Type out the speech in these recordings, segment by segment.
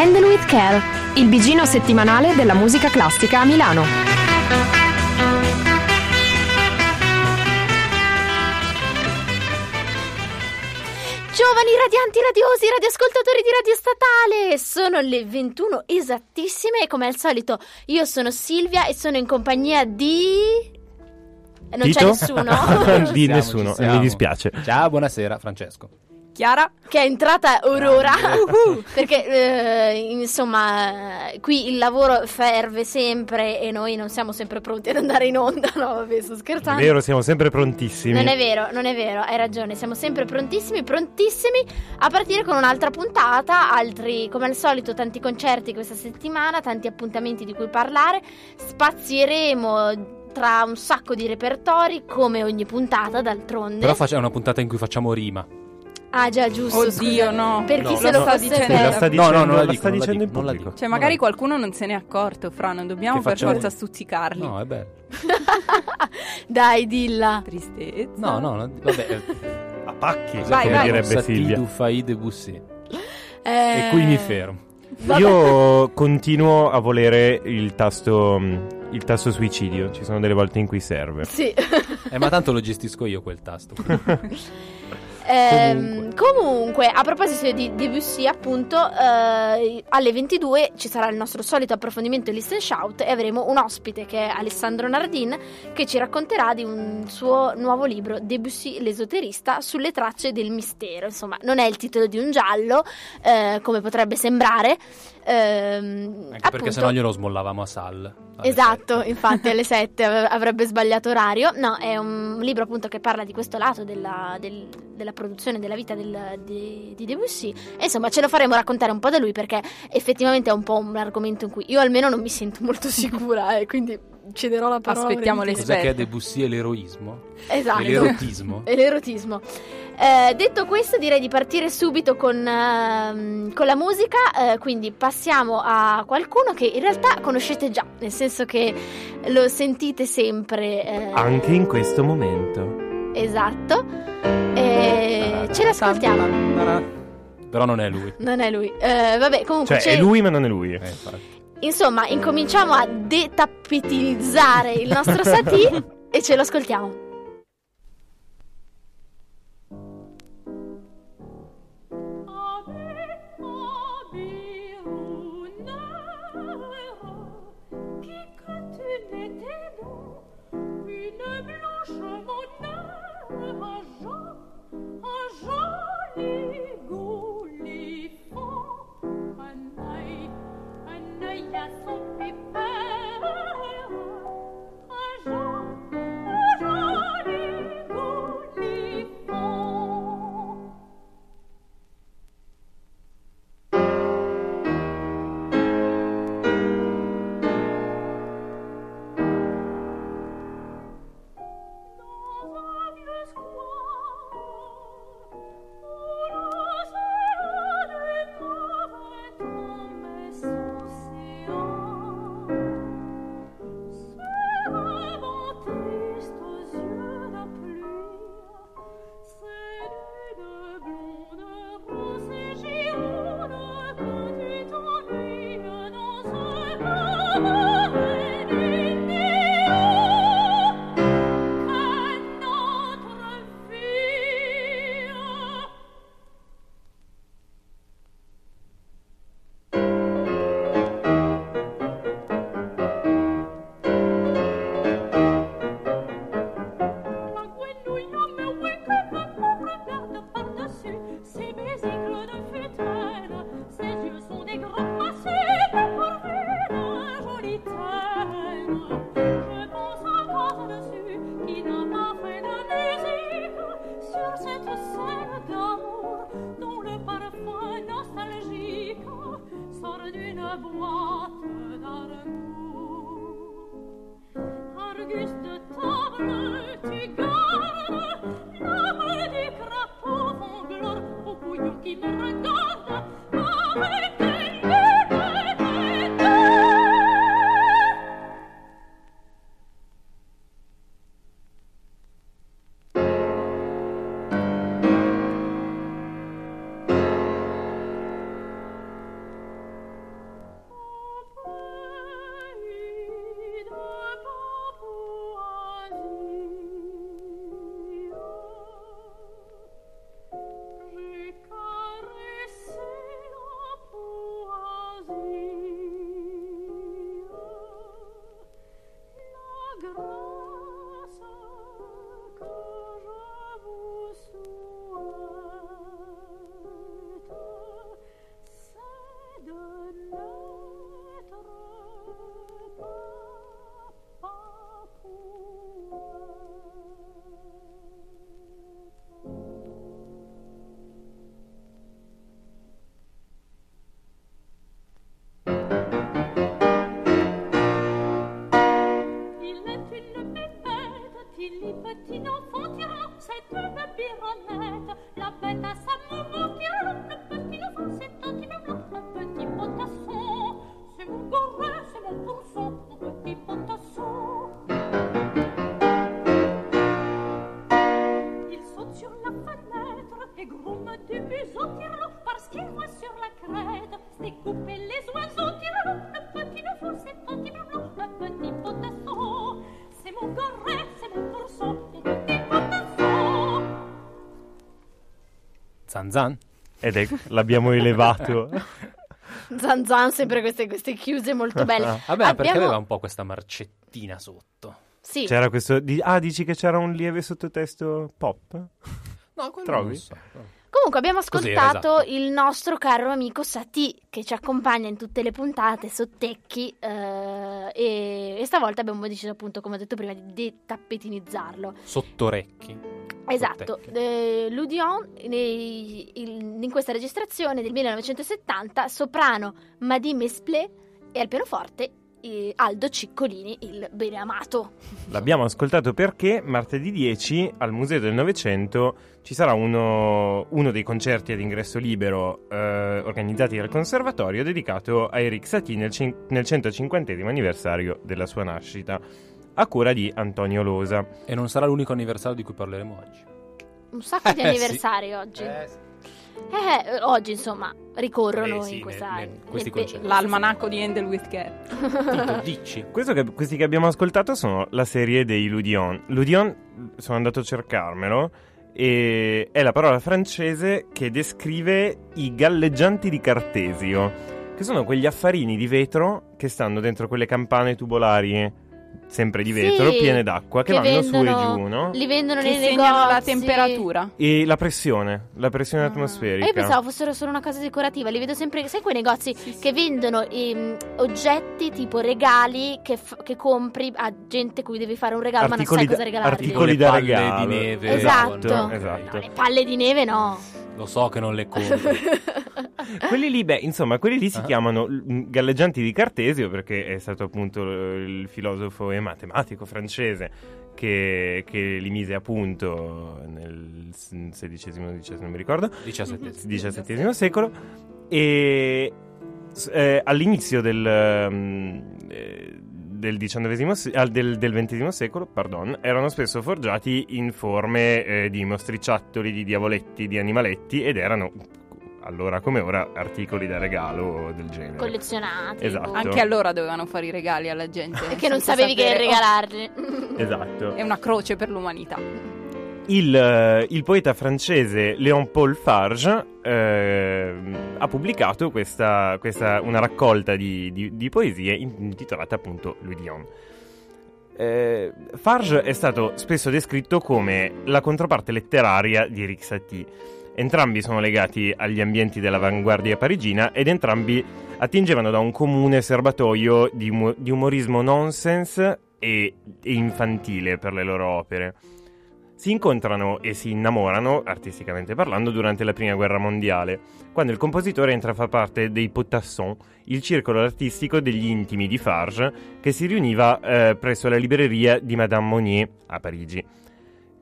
Handle with Care, il bigino settimanale della musica classica a Milano. Giovani radianti radiosi, radioascoltatori di Radio Statale, sono le 21 esattissime e come al solito io sono Silvia e sono in compagnia di... Non c'è Tito? nessuno. di Siamo, nessuno, siamo. mi dispiace. Ciao, buonasera Francesco. Chiara che è entrata Aurora. Uhu. perché eh, insomma qui il lavoro ferve sempre e noi non siamo sempre pronti ad andare in onda no vabbè sto È scherzando vero, siamo sempre prontissimi. Non è vero, non è vero, hai ragione, siamo sempre prontissimi, prontissimi a partire con un'altra puntata, altri come al solito tanti concerti questa settimana, tanti appuntamenti di cui parlare, spazieremo tra un sacco di repertori come ogni puntata d'altronde. Però è una puntata in cui facciamo rima. Ah già giusto, Oddio, scusa. no. Per chi No, se lo lo sta dicendo. La sta No, dicendo, no, non la la dico, sta dicendo in pubblico. Cioè, magari qualcuno non se n'è accorto, Fra, non dobbiamo per forza stuzzicarli. No, è bello. Dai, dilla. Tristezza. No, no, no, vabbè. eh, A pacchi, Vai, come vai. direbbe Silvia. du fai de Bussy. Eh, E qui mi fermo. vabbè. Io continuo a volere il tasto, il tasto suicidio. Ci sono delle volte in cui serve. Sì. Eh, ma tanto lo gestisco io quel tasto. Ehm, comunque. a proposito di Debussy, appunto, eh, alle 22 ci sarà il nostro solito approfondimento Listen Shout e avremo un ospite che è Alessandro Nardin che ci racconterà di un suo nuovo libro, Debussy l'esoterista, sulle tracce del mistero. Insomma, non è il titolo di un giallo, eh, come potrebbe sembrare. Ehm, Anche perché appunto- sennò glielo smollavamo a Sal. Esatto, sette. infatti alle 7 ave- avrebbe sbagliato orario. No, è un libro appunto che parla di questo lato della, del- della produzione della vita del- di, di Debussy. E insomma, ce lo faremo raccontare un po' da lui perché effettivamente è un po' un argomento in cui io almeno non mi sento molto sicura e quindi cederò la parola. Aspettiamo volentieri. Cos'è che è. Debussy e l'eroismo? Esatto. E l'erotismo? E l'erotismo. Eh, detto questo, direi di partire subito con, ehm, con la musica. eh, quindi passiamo a qualcuno che in realtà conoscete già, nel senso che lo sentite sempre. eh, Anche in questo momento. Esatto. E ce l'ascoltiamo. Però non è lui. Non è lui. Eh, vabbè, comunque. Cioè, c'è- è lui, ma non è lui. Eh, infatti. Insomma, incominciamo a detappetinizzare il nostro Satie e ce lo ascoltiamo. Une blanche un Jean, un joli la son pépère Zan Zan. Ed è, l'abbiamo elevato. Zan zan, sempre queste, queste chiuse molto belle. Vabbè, perché Abbiamo- aveva un po' questa marcettina sotto. Sì, C'era questo. di- ah, dici che c'era un lieve sottotesto pop? No, quello Trovi? non so. Comunque abbiamo ascoltato esatto. il nostro caro amico Sati che ci accompagna in tutte le puntate sottecchi eh, e, e stavolta abbiamo deciso appunto come ho detto prima di detappetinizzarlo. Sottorecchi. Esatto, eh, L'Udion nei- il- in questa registrazione del 1970 soprano Maddy Mesplé e al pianoforte eh, Aldo Ciccolini, il bene amato. L'abbiamo ascoltato perché martedì 10 al Museo del Novecento ci sarà uno, uno dei concerti ad ingresso libero eh, organizzati dal Conservatorio dedicato a Eric Satie nel, cin- nel 150 anniversario della sua nascita, a cura di Antonio Losa. E non sarà l'unico anniversario di cui parleremo oggi. Un sacco di Eh, sì. anniversari oggi. Eh, oggi insomma ricorrono Eh, sì, in questa... ne- ne- questi nel pe- concerti. L'almanacco di Handel with Care. Tito, dici. Questo che- questi che abbiamo ascoltato sono la serie dei Ludion. Ludion, sono andato a cercarmelo, e è la parola francese che descrive i galleggianti di Cartesio, che sono quegli affarini di vetro che stanno dentro quelle campane tubolari, sempre di vetro, Sì, piene d'acqua, che, vanno su e vendono- giù, no? Li vendono Che nei segnano la negozi. temperatura. E la pressione, la pressione Ah. atmosferica. Io pensavo fossero solo una cosa decorativa, li vedo sempre, sai quei negozi Sì, sì. che vendono ehm, oggetti tipo regali che, f- che compri a gente cui devi fare un regalo ma non sai Articoli cosa da- regalargli. articoli da palle regalo. di neve. Esatto. con- Esatto. No, le palle di neve no. Lo so che non le compro. Quelli lì, beh, insomma, quelli lì si Ah. chiamano mm, galleggianti di Cartesio perché è stato appunto eh, il filosofo e matematico francese che, che li mise a punto nel XVI, non mi ricordo, 17. XVII secolo e eh, all'inizio del, mm, eh, del, del, del XX secolo pardon, erano spesso forgiati in forme eh, di mostriciattoli, di diavoletti, di animaletti ed erano allora come ora articoli da regalo del genere. Collezionati. Esatto. Anche allora dovevano fare i regali alla gente. Perché non sapevi che sapere- regalargli. Esatto. È una croce per l'umanità. Il, eh, il poeta francese Léon-Paul Farge eh, ha pubblicato questa, questa- una raccolta di, di- di poesie in- intitolata appunto L'Udion. Eh, Farge è stato spesso descritto come la controparte letteraria di Eric Satie. Entrambi sono legati agli ambienti dell'avanguardia parigina ed entrambi attingevano da un comune serbatoio di, umo- di umorismo nonsense e, e infantile per le loro opere. Si incontrano e si innamorano, artisticamente parlando, durante la Prima Guerra Mondiale, quando il compositore entra a far parte dei Potassons, il circolo artistico degli intimi di Farge, che si riuniva eh, presso la libreria di Madame Monnier a Parigi,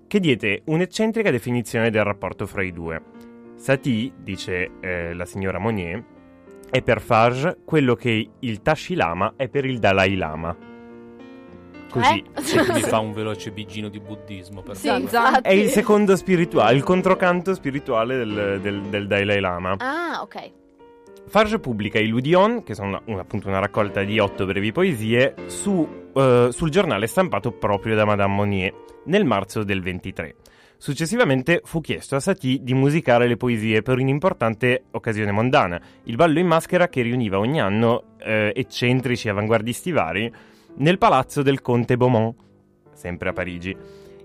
che diede un'eccentrica definizione del rapporto fra i due. Satie, dice eh, la signora Monnier, è per Farge quello che il Tashi Lama è per il Dalai Lama. Così. Eh? Mi fa un veloce bigino di buddismo. Per Sì, infatti. È il secondo spirituale, il controcanto spirituale del, del- del Dalai Lama. Ah, ok. Farge pubblica i Ludion, che sono una- appunto una raccolta di otto brevi poesie, su, eh, sul giornale stampato proprio da Madame Monnier nel marzo del 23. Successivamente fu chiesto a Satie di musicare le poesie per un'importante occasione mondana, il ballo in maschera che riuniva ogni anno eh, eccentrici avanguardisti vari nel palazzo del conte Beaumont, sempre a Parigi,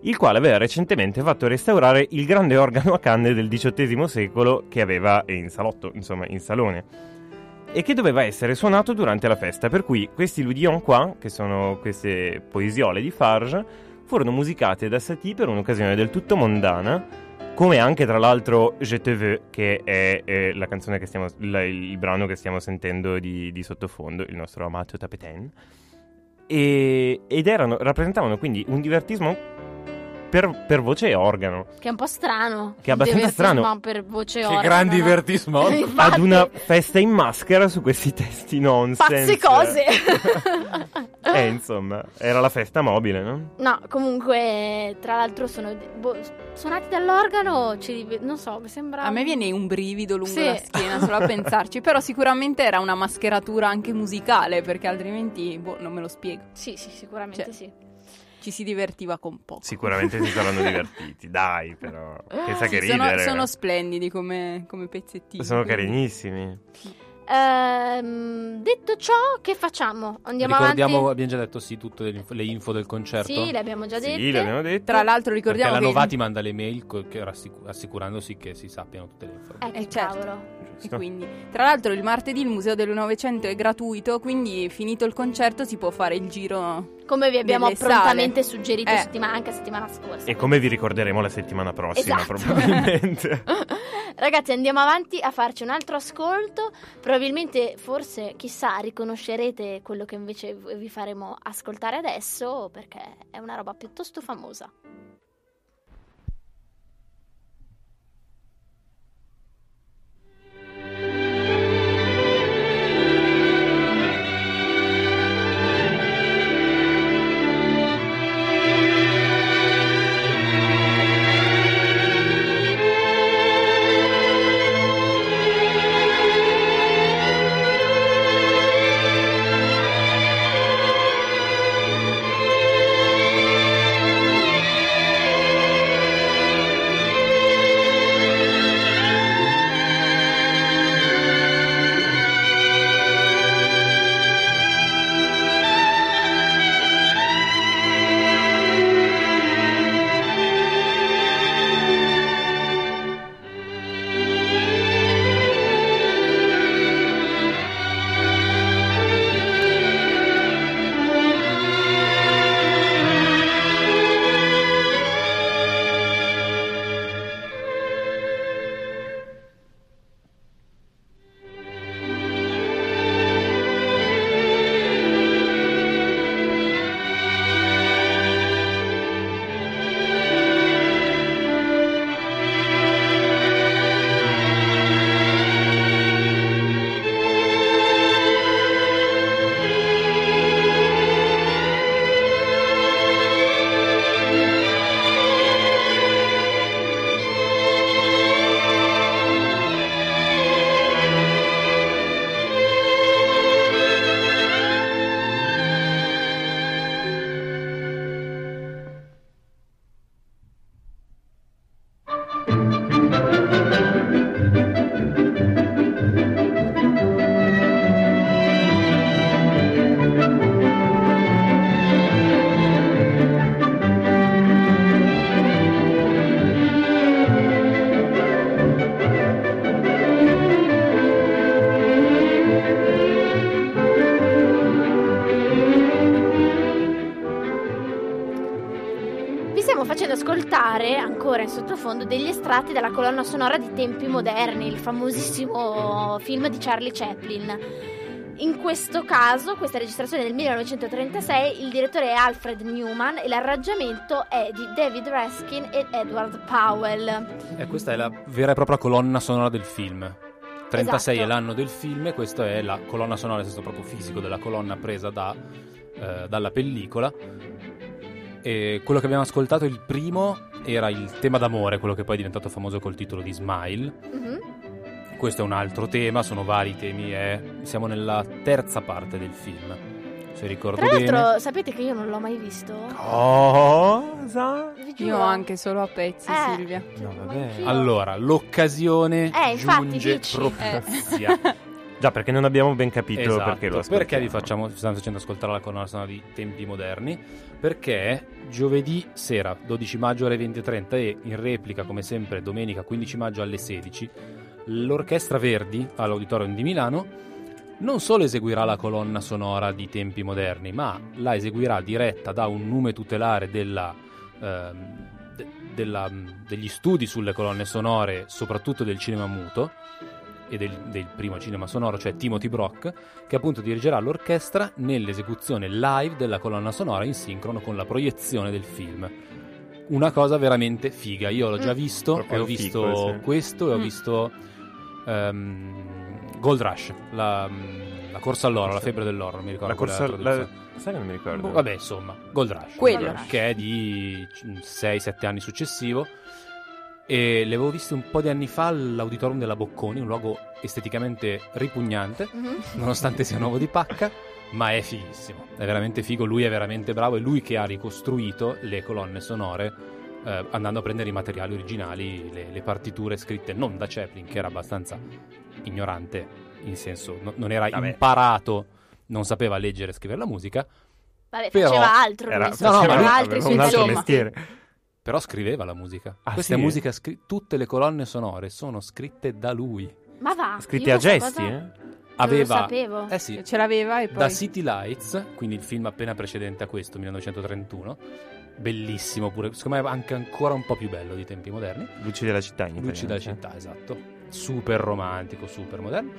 il quale aveva recentemente fatto restaurare il grande organo a canne del XVIII secolo che aveva in salotto, insomma in salone, e che doveva essere suonato durante la festa, per cui questi Ludion qua, che sono queste poesiole di Farge, furono musicate da Satie per un'occasione del tutto mondana, come anche tra l'altro Je te veux, che è, eh, la canzone che stiamo, la- il brano che stiamo sentendo di, di sottofondo, il nostro amato Tapetain. E, ed erano, rappresentavano quindi un divertismo per, per voce e organo. Che è un po' strano. Che è abbastanza strano. per voce Che organo, gran no? divertismo. Infatti, Ad una festa in maschera su questi testi nonsense. Pazze cose. eh, insomma, era la festa mobile, no? No, comunque, tra l'altro sono boh, suonati dall'organo, ci, non so, mi sembra... A me viene un brivido lungo Sì. la schiena solo a pensarci, però sicuramente era una mascheratura anche musicale, perché altrimenti boh, non me lo spiego. Sì, sì, sicuramente Cioè. sì. Ci si divertiva con poco. Sicuramente si saranno divertiti, dai, però. Pensa che Sì, sono, ridere. sono splendidi come, come pezzettini. Sono quindi- carinissimi. Ehm, detto ciò, che facciamo? Andiamo Ricordiamo, avanti? abbiamo già detto sì, tutte le, le info del concerto. Sì, le abbiamo già dette. Sì, l'abbiamo detto. Tra l'altro Perché ricordiamo la che... Novati manda le mail co- che assicurandosi che si sappiano tutte le informazioni. Eh, che Eh, certo. E quindi, tra l'altro il martedì il Museo del Novecento è gratuito, quindi finito il concerto si può fare il giro. Come vi abbiamo prontamente sale. suggerito Eh. settimana, anche settimana scorsa. E come vi ricorderemo la settimana prossima, Esatto. probabilmente. Ragazzi, andiamo avanti a farci un altro ascolto. Probabilmente, forse, chissà, riconoscerete quello che invece vi faremo ascoltare adesso, perché è una roba piuttosto famosa. Estratti dalla colonna sonora di Tempi Moderni, il famosissimo film di Charlie Chaplin. In questo caso, questa registrazione del 1936, il direttore è Alfred Newman e l'arrangiamento è di David Raskin e Edward Powell. E questa è la vera e propria colonna sonora del film. 36 Esatto. è l'anno del film e questa è la colonna sonora, nel senso proprio fisico, della colonna presa da, eh, dalla pellicola. E quello che abbiamo ascoltato, il primo, era il tema d'amore, quello che poi è diventato famoso col titolo di Smile. Mhm. Questo è un altro tema, sono vari temi e siamo nella terza parte del film. Se ricordo Tra bene. l'altro, sapete che io non l'ho mai visto? Cosa? Io anche solo a pezzi, Eh. Silvia. No, vabbè. Allora, l'occasione Eh, infatti, giunge dici. propizia. Già, perché non abbiamo ben capito Esatto, perché lo perché vi ascoltiamo. facciamo, stiamo facendo ascoltare la colonna sonora di tempi moderni? Perché giovedì sera, 12 maggio alle 20.30 e in replica, come sempre, domenica 15 maggio alle 16, l'Orchestra Verdi all'Auditorium di Milano non solo eseguirà la colonna sonora di tempi moderni, ma la eseguirà diretta da un nume tutelare della, de- della- degli studi sulle colonne sonore, soprattutto del cinema muto e del, del primo cinema sonoro, cioè Timothy Brock, che appunto dirigerà l'orchestra nell'esecuzione live della colonna sonora in sincrono con la proiezione del film. Una cosa veramente figa. Io l'ho già Mm. visto, Proprio ho visto figo, sì. questo e ho Mm. visto ehm, Gold Rush, la, la corsa all'oro, la febbre dell'oro, non mi ricordo La corsa... traduzione. La... Sai che non mi ricordo? Boh, Vabbè, insomma, Gold Rush. Quello. Gold Rush, Che è di 6-7 anni successivo. E le avevo viste un po' di anni fa all'Auditorium della Bocconi, un luogo esteticamente ripugnante, Mhm. nonostante sia nuovo di pacca. ma è fighissimo, è veramente figo, lui è veramente bravo, è lui che ha ricostruito le colonne sonore eh, andando a prendere i materiali originali, le, le partiture scritte non da Chaplin, che era abbastanza ignorante, in senso no- non era Vabbè. imparato, non sapeva leggere e scrivere la musica, Vabbè, Però faceva altro. Era, lui, no, no, faceva ma lui altri un altro mestiere. Però scriveva la musica. Ah, Questa sì? musica, scri- tutte le colonne sonore sono scritte da lui. Ma va. Scritti io a gesti, cosa eh? Non Aveva... lo sapevo. Eh sì, Ce l'aveva e poi... Da City Lights, quindi il film appena precedente a questo, 1931, bellissimo pure, secondo me anche ancora un po' più bello di tempi moderni. Luci della città in Luci della città, esatto. Super romantico, super moderno.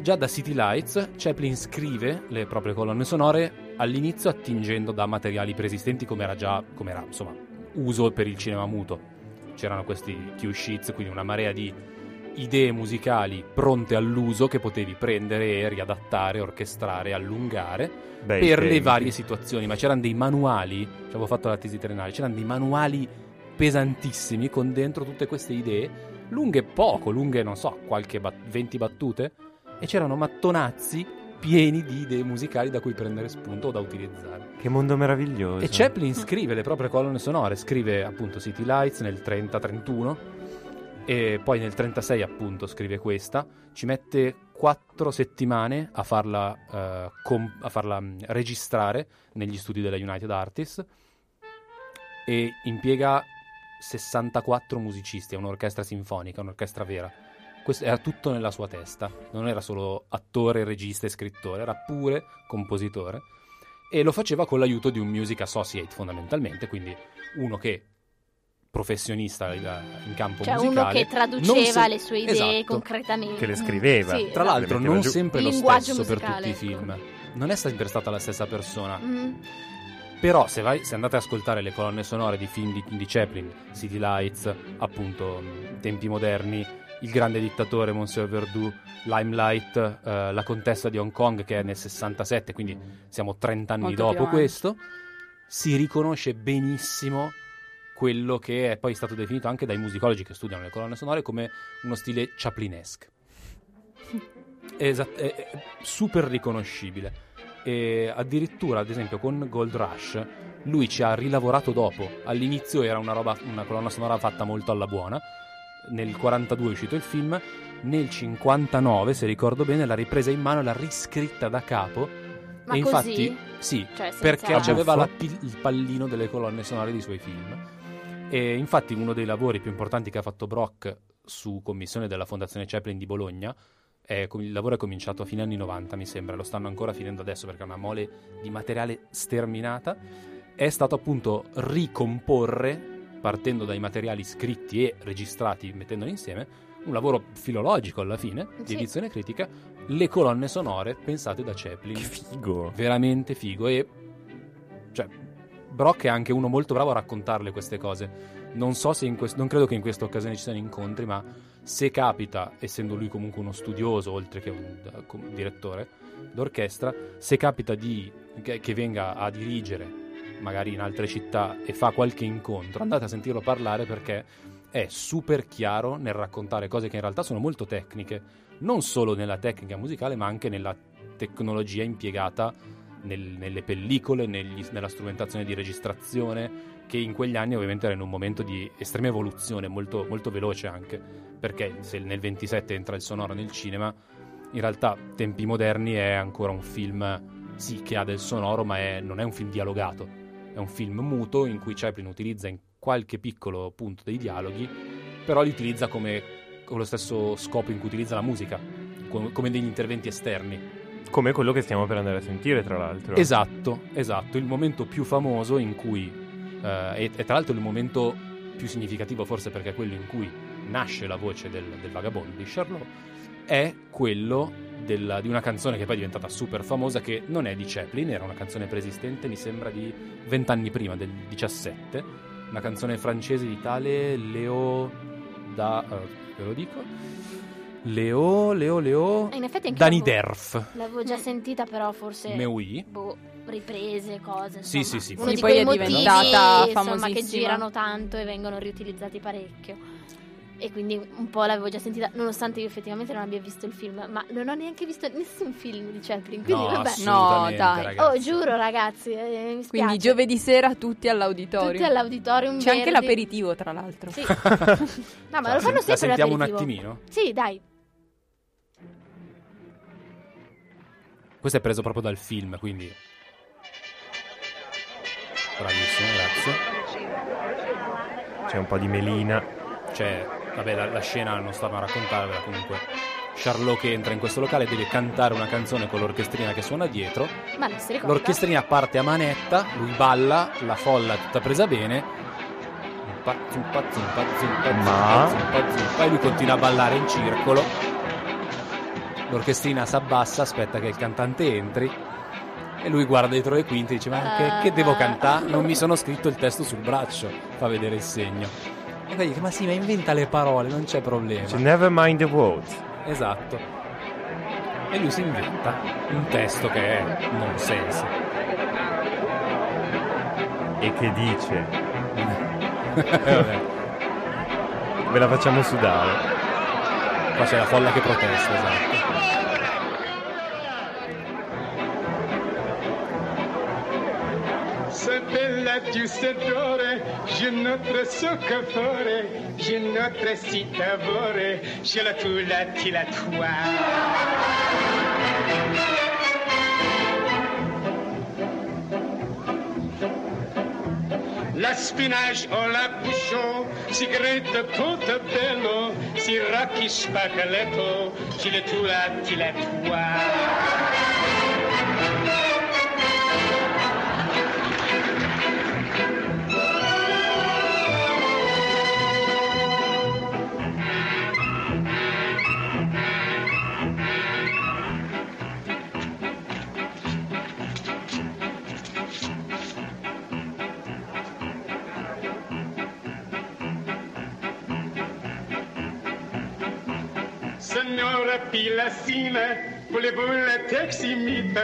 Già da City Lights, Chaplin scrive le proprie colonne sonore all'inizio attingendo da materiali preesistenti come era già, come era, insomma, uso per il cinema muto. C'erano questi cue sheets, quindi una marea di idee musicali pronte all'uso che potevi prendere e riadattare, orchestrare, allungare Bei per le varie situazioni, ma c'erano dei manuali, ci avevo fatto la tesi triennale, c'erano dei manuali pesantissimi con dentro tutte queste idee, lunghe poco, lunghe non so, qualche bat- 20 battute, e c'erano mattonazzi pieni di idee musicali da cui prendere spunto o da utilizzare. Che mondo meraviglioso. E Chaplin scrive le proprie colonne sonore, scrive appunto City Lights nel 30-31 e poi nel 36 appunto scrive questa, ci mette quattro settimane a farla, eh, com- a farla mm, registrare negli studi della United Artists e impiega 64 musicisti, è un'orchestra sinfonica, un'orchestra vera. Questo era tutto nella sua testa, non era solo attore, regista e scrittore, era pure compositore e lo faceva con l'aiuto di un music associate fondamentalmente, quindi uno che professionista in campo Cioè musicale uno che traduceva se- le sue idee Esatto. concretamente. Che le scriveva. Sì, Tra esatto. l'altro non giù. sempre lo stesso per musicale, tutti i ecco. film. Non è sempre stata la stessa persona. Mm. Però se, vai- se andate ad ascoltare le colonne sonore di film di, di Chaplin, City Lights, appunto Tempi moderni, Il grande dittatore, Monsieur Verdoux, Limelight, eh, La contessa di Hong Kong che è nel 67, quindi siamo 30 anni Molto dopo questo, si riconosce benissimo quello che è poi stato definito anche dai musicologi che studiano le colonne sonore come uno stile chaplinesque. Esat- è, è super riconoscibile. E addirittura, ad esempio, con Gold Rush, lui ci ha rilavorato dopo. All'inizio era una, roba, una colonna sonora fatta molto alla buona. Nel 42 è uscito il film. Nel 59, se ricordo bene, l'ha ripresa in mano e l'ha riscritta da capo. Ma e così? infatti, sì, Cioè, perché aveva pil- il pallino delle colonne sonore dei suoi film. E infatti uno dei lavori più importanti che ha fatto Brock su commissione della Fondazione Chaplin di Bologna, è il lavoro è cominciato a fine anni 90 mi sembra, lo stanno ancora finendo adesso perché è una mole di materiale sterminata, è stato appunto ricomporre, partendo dai materiali scritti e registrati, mettendoli insieme, un lavoro filologico alla fine, di Sì. edizione critica, le colonne sonore pensate da Chaplin Che figo. veramente figo e cioè Brock è anche uno molto bravo a raccontarle queste cose non so se in quest- non credo che in questa occasione ci siano incontri ma se capita essendo lui comunque uno studioso oltre che un direttore d'orchestra se capita di che, che venga a dirigere magari in altre città e fa qualche incontro andate a sentirlo parlare perché è super chiaro nel raccontare cose che in realtà sono molto tecniche non solo nella tecnica musicale ma anche nella tecnologia impiegata nel- nelle pellicole, negli- nella strumentazione di registrazione, che in quegli anni ovviamente era in un momento di estrema evoluzione, molto, molto veloce anche, perché se nel 27 entra il sonoro nel cinema, in realtà Tempi moderni è ancora un film, sì, che ha del sonoro, ma è- non è un film dialogato, è un film muto in cui Chaplin utilizza in qualche piccolo punto dei dialoghi, però li utilizza come, con lo stesso scopo in cui utilizza la musica, com- come degli interventi esterni. Come quello che stiamo per andare a sentire, tra l'altro. Esatto, esatto, il momento più famoso in cui, eh, e, e tra l'altro il momento più significativo forse perché è quello in cui nasce la voce del, del vagabondo di Charlot, è quello della- di una canzone che poi è diventata super famosa, che non è di Chaplin, era una canzone preesistente, mi sembra di vent'anni prima, del 17, una canzone francese di tale Leo da... eh, ve lo dico? Leo, Leo, Leo... E in effetti anche Dani l'avevo- Derf. L'avevo già sentita, però forse. Oui. boh, riprese, cose. Sì, insomma. sì, sì. Uno Sì, di poi quei è motivi, diventata insomma, che famosissima. girano tanto e vengono riutilizzati parecchio. E quindi un po' l'avevo già sentita, nonostante io effettivamente non abbia visto il film, ma non ho neanche visto nessun film di Chaplin, quindi no, vabbè. No, dai. ragazzi. Oh, giuro ragazzi, eh, mi spiace. Quindi giovedì sera tutti all'auditorium. Tutti all'auditorium C'è anche Verdi. l'aperitivo, tra l'altro. Sì. No, ma lo fanno La sempre sentiamo un attimino? Sì, dai. Questo è preso proprio dal film, quindi... Bravissimo, grazie. C'è un po' di melina. Cioè, vabbè, la, la scena non stanno a raccontarvela comunque. Charlot che entra in questo locale deve cantare una canzone con l'orchestrina che suona dietro. Ma non si ricorda. L'orchestrina parte a manetta, lui balla, la folla è tutta presa bene. Zumpa, zumpa, zumpa, zumpa, Ma- zumpa, zumpa, zumpa, e lui continua a ballare in circolo. L'orchestrina si abbassa, aspetta che il cantante entri. E lui guarda dietro le quinte e dice: Ma che, che devo cantare? Non mi sono scritto il testo sul braccio. Fa vedere il segno. E poi dice: Ma sì, ma inventa le parole, non c'è problema. C'è never mind the words. Esatto. E lui si inventa un testo che è nonsense. E che dice? Eh. Ve la facciamo sudare. Qua c'è la folla che protesta, esatto. Bella giustadore, je notre soccorfore, je notre citavore, je la tu la ti la tua. La spinach o la bouchon, si greta tutto bello, si rocchi spaccaletto, ci le tu la ti la tua. Pilassina, voulez-vous la teximite?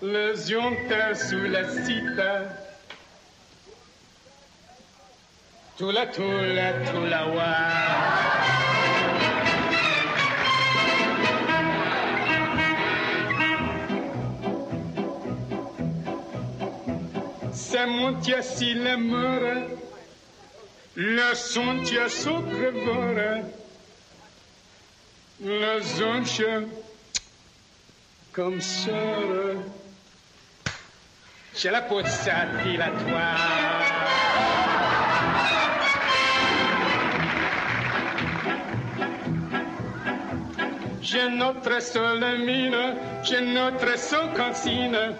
Le giunta sulla cita. Tula tula tula wa. Ça monte si l'amour. La sontia sopravvora, Een zoontje, comme sœur, j'ai la peau de à toi. J'ai notre seule mine, j'ai notre seule cantine.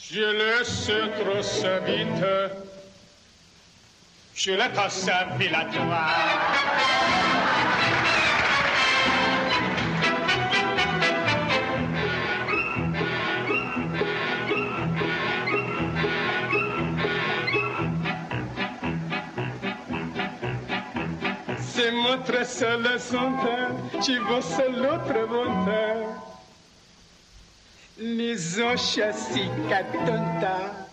Je le sais trop vite. Je la tasse à C'est mon très seul sentin, tu vois seul l'autre bonheur. Les anges chassis qu'attendent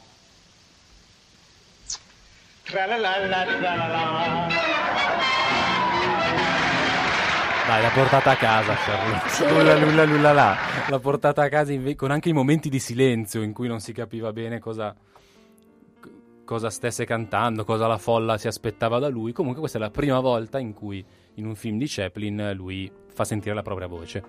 Tra la la la tra la la. Dai, l'ha portata a casa, Charlotte. Lulla lulla lulla la. L'ha portata a casa inve- con anche i momenti di silenzio in cui non si capiva bene cosa, cosa stesse cantando, cosa la folla si aspettava da lui. Comunque questa è la prima volta in cui in un film di Chaplin lui fa sentire la propria voce.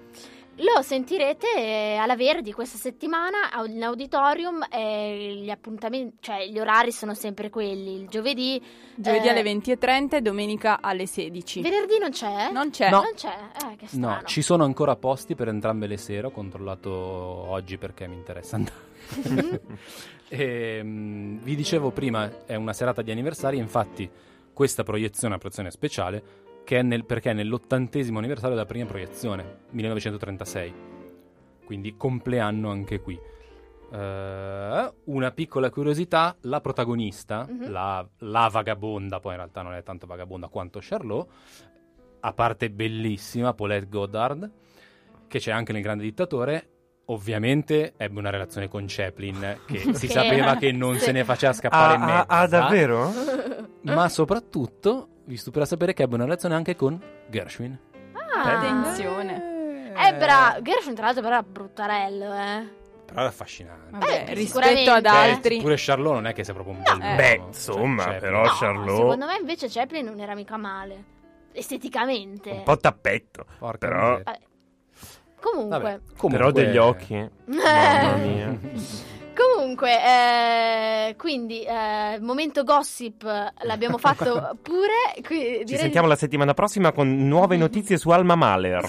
Lo sentirete eh, alla Verdi questa settimana in auditorium e gli appuntamenti, cioè gli orari sono sempre quelli. Il giovedì. Giovedì eh, alle 20.30 e domenica alle 16. Venerdì non c'è? Non c'è. No. Non c'è? Eh, che strano. No, ci sono ancora posti per entrambe le sere. Ho controllato oggi perché mi interessa andare. E, mm, vi dicevo prima, è una serata di anniversari. Infatti, questa proiezione è una proiezione speciale che è nel- perché è nell'ottantesimo anniversario della prima proiezione, 1936. Quindi compleanno anche qui. Eh, una piccola curiosità: la protagonista, Mhm. la, la vagabonda, poi in realtà non è tanto vagabonda quanto Charlot, a parte bellissima, Paulette Goddard, che c'è anche nel Grande Dittatore, Ovviamente ebbe una relazione con Chaplin che si sapeva che non se ne faceva scappare Ah, in ah, mezzo. ah, davvero? Ma soprattutto vi stupirà sapere che ebbe una relazione anche con Gershwin. Ah. Attenzione. Eh, bravo. Gershwin, tra l'altro, però era bruttarello, eh. Però era affascinante. Vabbè, Eh, rispetto ad Beh, altri. pure Charlot non è che sia proprio un bel eh. Beh, uomo. insomma, Cioè, però No, Charlot secondo me invece Chaplin non era mica male. Esteticamente. un po' tappetto, Porca però, miseria. Vabbè. Comunque. Vabbè, comunque- però degli occhi. Mamma mia. Comunque, eh, quindi, eh, momento gossip l'abbiamo fatto pure. qui- Ci direi- sentiamo la settimana prossima con nuove notizie su Alma Mahler.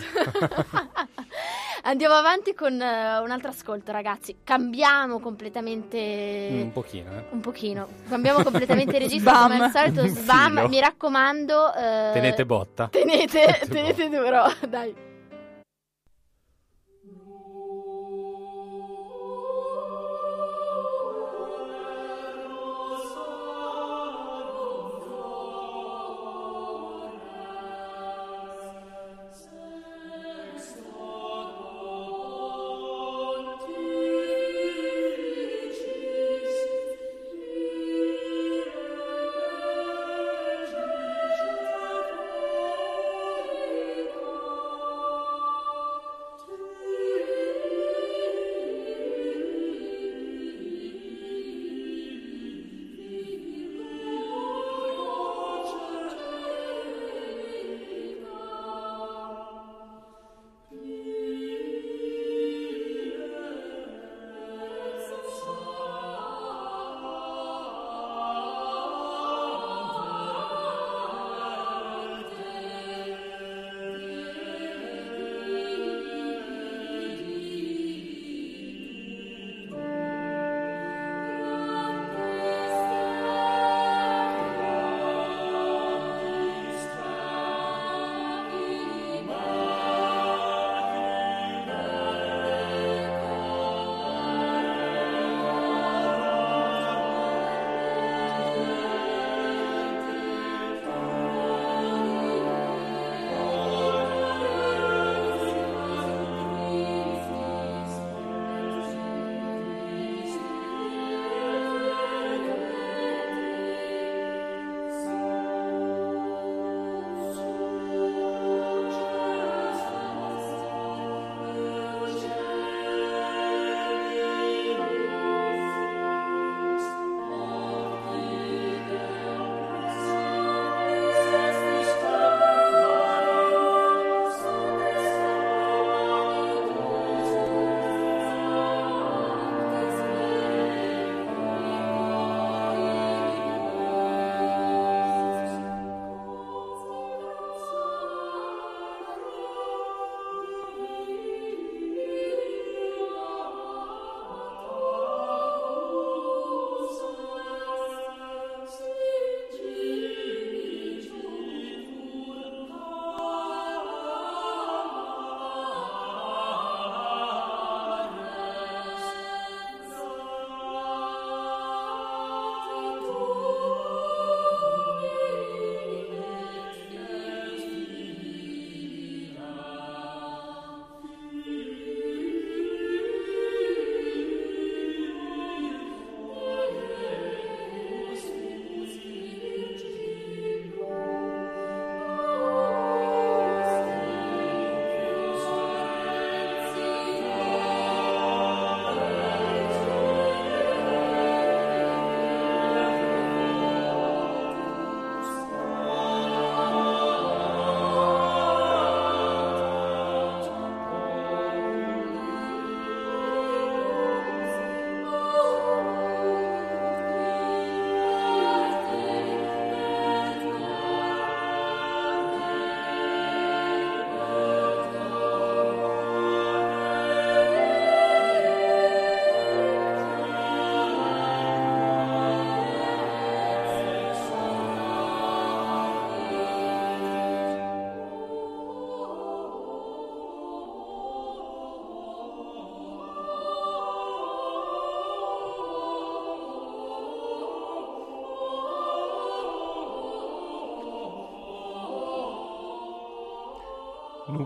Andiamo avanti con eh, un altro ascolto, ragazzi. Cambiamo completamente. Un pochino, eh. Un pochino. Cambiamo completamente registro Sbam. come al solito. Sbam, mi raccomando. eh, Tenete botta. Tenete, Tenete tenete duro, dai.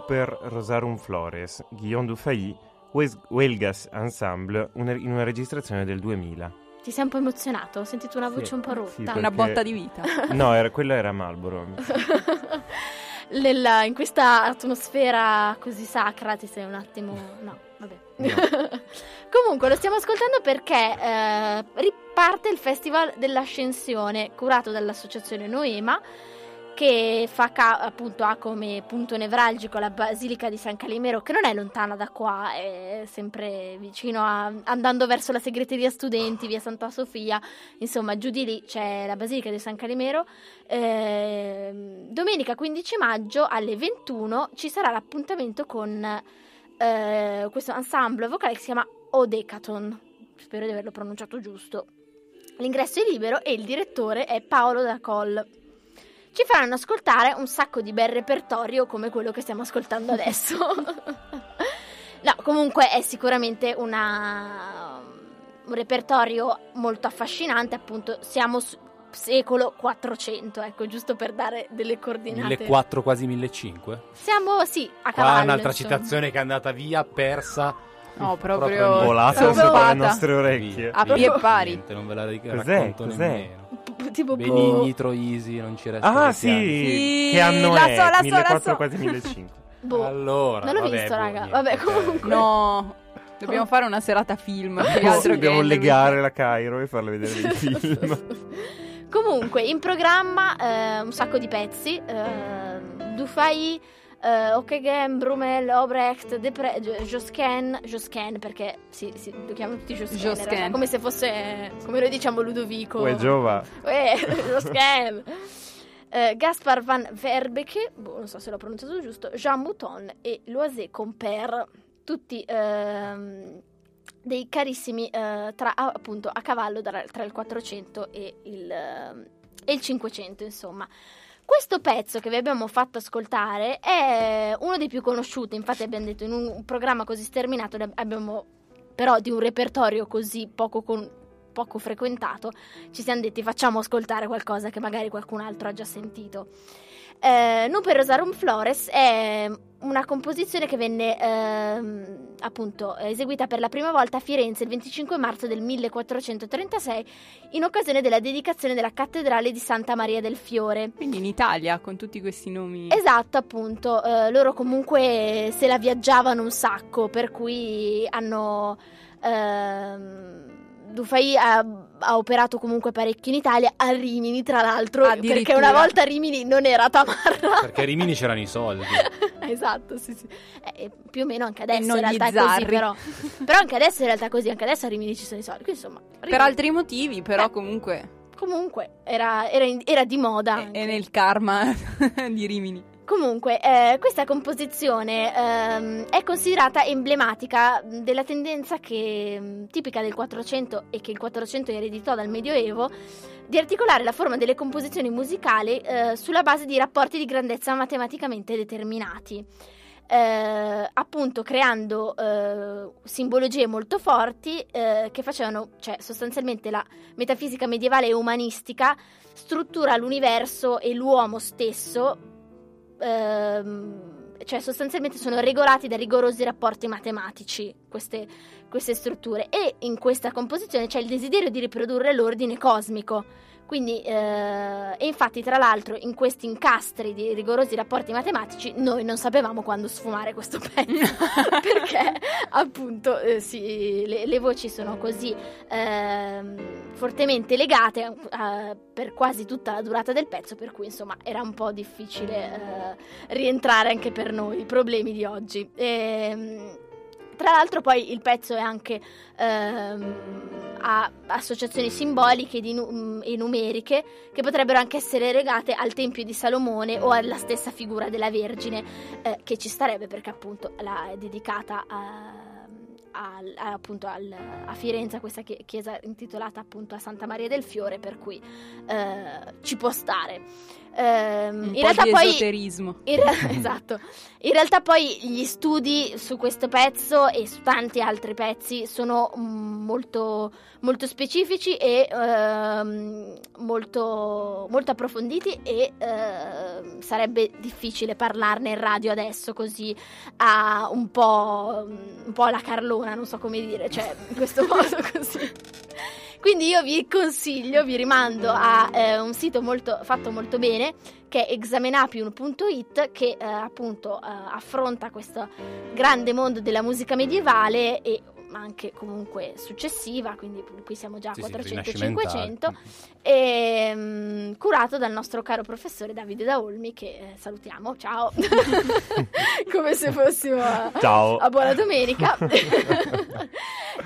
Nuper Rosarum Flores, Guillaume Dufay, Huelgas Ensemble una- in una registrazione del 2000. Ti sei un po' emozionato? Ho sentito una voce Sì, un po' rotta. sì, Una perché- botta di vita. No, era, quello era Marlboro. Nella- in questa atmosfera così sacra ti sei un attimo... No, vabbè. Comunque lo stiamo ascoltando perché eh, riparte il Festival dell'Ascensione curato dall'associazione Noema che fa ca- appunto ha come punto nevralgico la Basilica di San Calimero che non è lontana da qua, è sempre vicino a, andando verso la segreteria studenti, via Santa Sofia, insomma giù di lì c'è la Basilica di San Calimero. Ehm, domenica 15 maggio alle 21 ci sarà l'appuntamento con eh, questo ensemble vocale che si chiama Odecaton. Spero di averlo pronunciato giusto. L'ingresso è libero e il direttore è Paolo Dacol. Ci faranno ascoltare un sacco di bel repertorio come quello che stiamo ascoltando adesso. no, comunque è sicuramente una, un repertorio molto affascinante, appunto siamo su secolo 400, ecco, giusto per dare delle coordinate. 1400 quasi 1500. Siamo, sì, a Qua cavallo. un'altra insomma. citazione che è andata via, persa. No, Proprio proprio Volata sopra le nostre orecchie. A pie pari. Niente, non ve la ric- Cos'è? racconto Cos'è? Tipo Benigni, Troisi, non ci resta Ah che sì. Sì, che anno la è? so, la so, la 1400 so. quasi 1500. boh. Allora, Non l'ho vabbè, visto, boh, raga. niente, Vabbè, comunque. No, dobbiamo fare una serata film. che altro Dobbiamo che- legare la Cairo e farle vedere dei film. Comunque, in programma eh, un sacco di pezzi. Eh, Dufay, eh, Okegen, Brumel, Obrecht, Depre- Josquin, Josquin perché sì, sì, lo chiamano tutti Josquin, in Josquin. realtà, come se fosse, come noi diciamo Ludovico. Uè, Giova. Uè, Josquin. Eh, Gaspar van Verbeke, boh, non so se l'ho pronunciato giusto, Jean Mouton e Loisé Compère, tutti ehm, dei carissimi eh, tra, appunto a cavallo tra, tra il 400 e il, ehm, e il 500, insomma. Questo pezzo che vi abbiamo fatto ascoltare è uno dei più conosciuti, infatti abbiamo detto in un programma così sterminato, abbiamo però di un repertorio così poco, con- poco frequentato, ci siamo detti facciamo ascoltare qualcosa che magari qualcun altro ha già sentito. Eh, non per Rosarum Flores è una composizione che venne ehm, appunto eseguita per la prima volta a Firenze il 25 marzo del 1436 in occasione della dedicazione della cattedrale di Santa Maria del Fiore. Quindi in Italia, con tutti questi nomi. Esatto, appunto, eh, loro comunque se la viaggiavano un sacco, per cui hanno... ehm, Dufay ha, ha operato comunque parecchio in Italia, a Rimini tra l'altro, perché una volta Rimini non era Tamarra. Perché a Rimini c'erano i soldi. esatto, sì, sì. Eh, più o meno anche adesso non in realtà è così, però. però anche adesso in realtà è così, anche adesso a Rimini ci sono i soldi, quindi insomma... Per Rimini- altri motivi, però Eh. comunque Comunque, era, era in- era di moda. anche. è nel karma di Rimini. Comunque, eh, questa composizione ehm, è considerata emblematica della tendenza che, mh, tipica del 400 e che il 400 ereditò dal Medioevo di articolare la forma delle composizioni musicali eh, sulla base di rapporti di grandezza matematicamente determinati. Eh, appunto creando eh, simbologie molto forti eh, che facevano, cioè sostanzialmente la metafisica medievale e umanistica struttura l'universo e l'uomo stesso ehm, cioè sostanzialmente sono regolati da rigorosi rapporti matematici queste, queste strutture. E in questa composizione c'è il desiderio di riprodurre l'ordine cosmico quindi eh, e infatti tra l'altro in questi incastri di rigorosi rapporti matematici noi non sapevamo quando sfumare questo pezzo. Perché appunto eh, sì, le, le voci sono così ehm, fortemente legate eh, per quasi tutta la durata del pezzo per cui insomma era un po' difficile eh, rientrare anche per noi i problemi di oggi. Ehm, tra l'altro poi il pezzo è anche ehm, ha associazioni simboliche nu- e numeriche che potrebbero anche essere legate al Tempio di Salomone o alla stessa figura della Vergine eh, che ci starebbe perché appunto la è dedicata a, al- a- appunto al- a Firenze, a questa chi- chiesa intitolata appunto a Santa Maria del Fiore, per cui eh, ci può stare. Un in realtà poi esoterismo. in re- esatto. In realtà poi gli studi su questo pezzo e su tanti altri pezzi sono mm, molto, molto specifici e ehm, molto, molto approfonditi e ehm, sarebbe difficile parlarne in radio adesso così a un po', un po' alla Carlona, non so come dire, cioè in questo modo così. Quindi io vi consiglio, vi rimando a eh, un sito molto, fatto molto bene che è examenapium.it che eh, appunto eh, affronta questo grande mondo della musica medievale e anche comunque successiva, quindi qui siamo già a Sì, sì, 400 rinascimentale. 500 e, mm, curato dal nostro caro professore Davide Daolmi che eh, salutiamo, ciao come se fossimo a, Ciao. a buona domenica